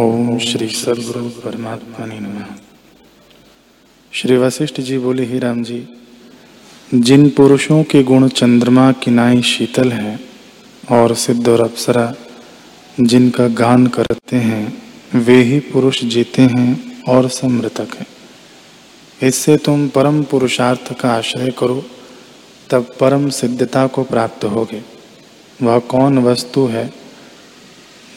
ओम श्री सदगुरु परमात्मा ने नमः। श्री वशिष्ठ जी बोले, ही राम जी, जिन पुरुषों के गुण चंद्रमा किनाई शीतल है और सिद्ध और अप्सरा जिनका गान करते हैं, वे ही पुरुष जीते हैं और समृतक हैं। इससे तुम परम पुरुषार्थ का आश्रय करो, तब परम सिद्धता को प्राप्त होगे। वह कौन वस्तु है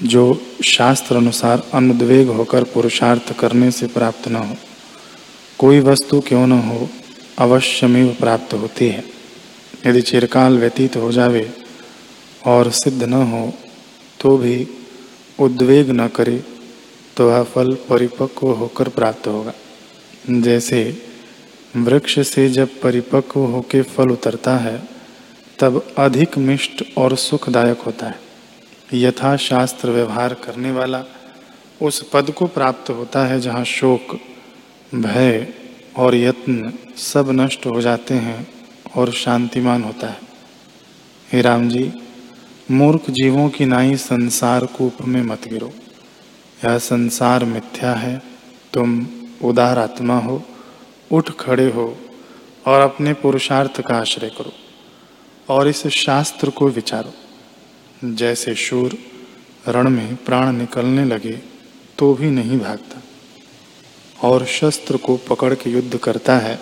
जो शास्त्र अनुसार अनुद्वेग होकर पुरुषार्थ करने से प्राप्त न हो। कोई वस्तु क्यों न हो, अवश्यमेव प्राप्त होती है। यदि चिरकाल व्यतीत हो जावे और सिद्ध न हो तो भी उद्वेग न करे तो वह फल परिपक्व होकर प्राप्त होगा। जैसे वृक्ष से जब परिपक्व होकर फल उतरता है, तब अधिक मिष्ट और सुखदायक होता है। यथा शास्त्र व्यवहार करने वाला उस पद को प्राप्त होता है जहाँ शोक, भय और यत्न सब नष्ट हो जाते हैं और शांतिमान होता है। हे राम जी, मूर्ख जीवों की नाई संसार कूप में मत गिरो। यह संसार मिथ्या है। तुम उदार आत्मा हो, उठ खड़े हो और अपने पुरुषार्थ का आश्रय करो और इस शास्त्र को विचारो। जैसे शूर रण में प्राण निकलने लगे तो भी नहीं भागता। और शस्त्र को पकड़ के युद्ध करता है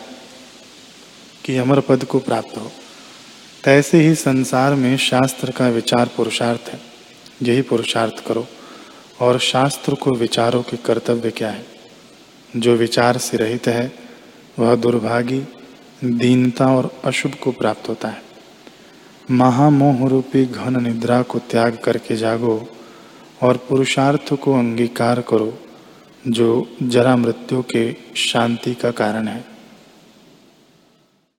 कि अमर पद को प्राप्त हो। तैसे ही संसार में शास्त्र का विचार पुरुषार्थ है। यही पुरुषार्थ करो। और शास्त्र को विचारों के कर्तव्य क्या है? जो विचार से रहित है, वह दुर्भागी, दीनता और अशुभ को प्राप्त होता है। महामोह रूपी घन निद्रा को त्याग करके जागो और पुरुषार्थ को अंगीकार करो, जो जरा मृत्यु के शांति का कारण है।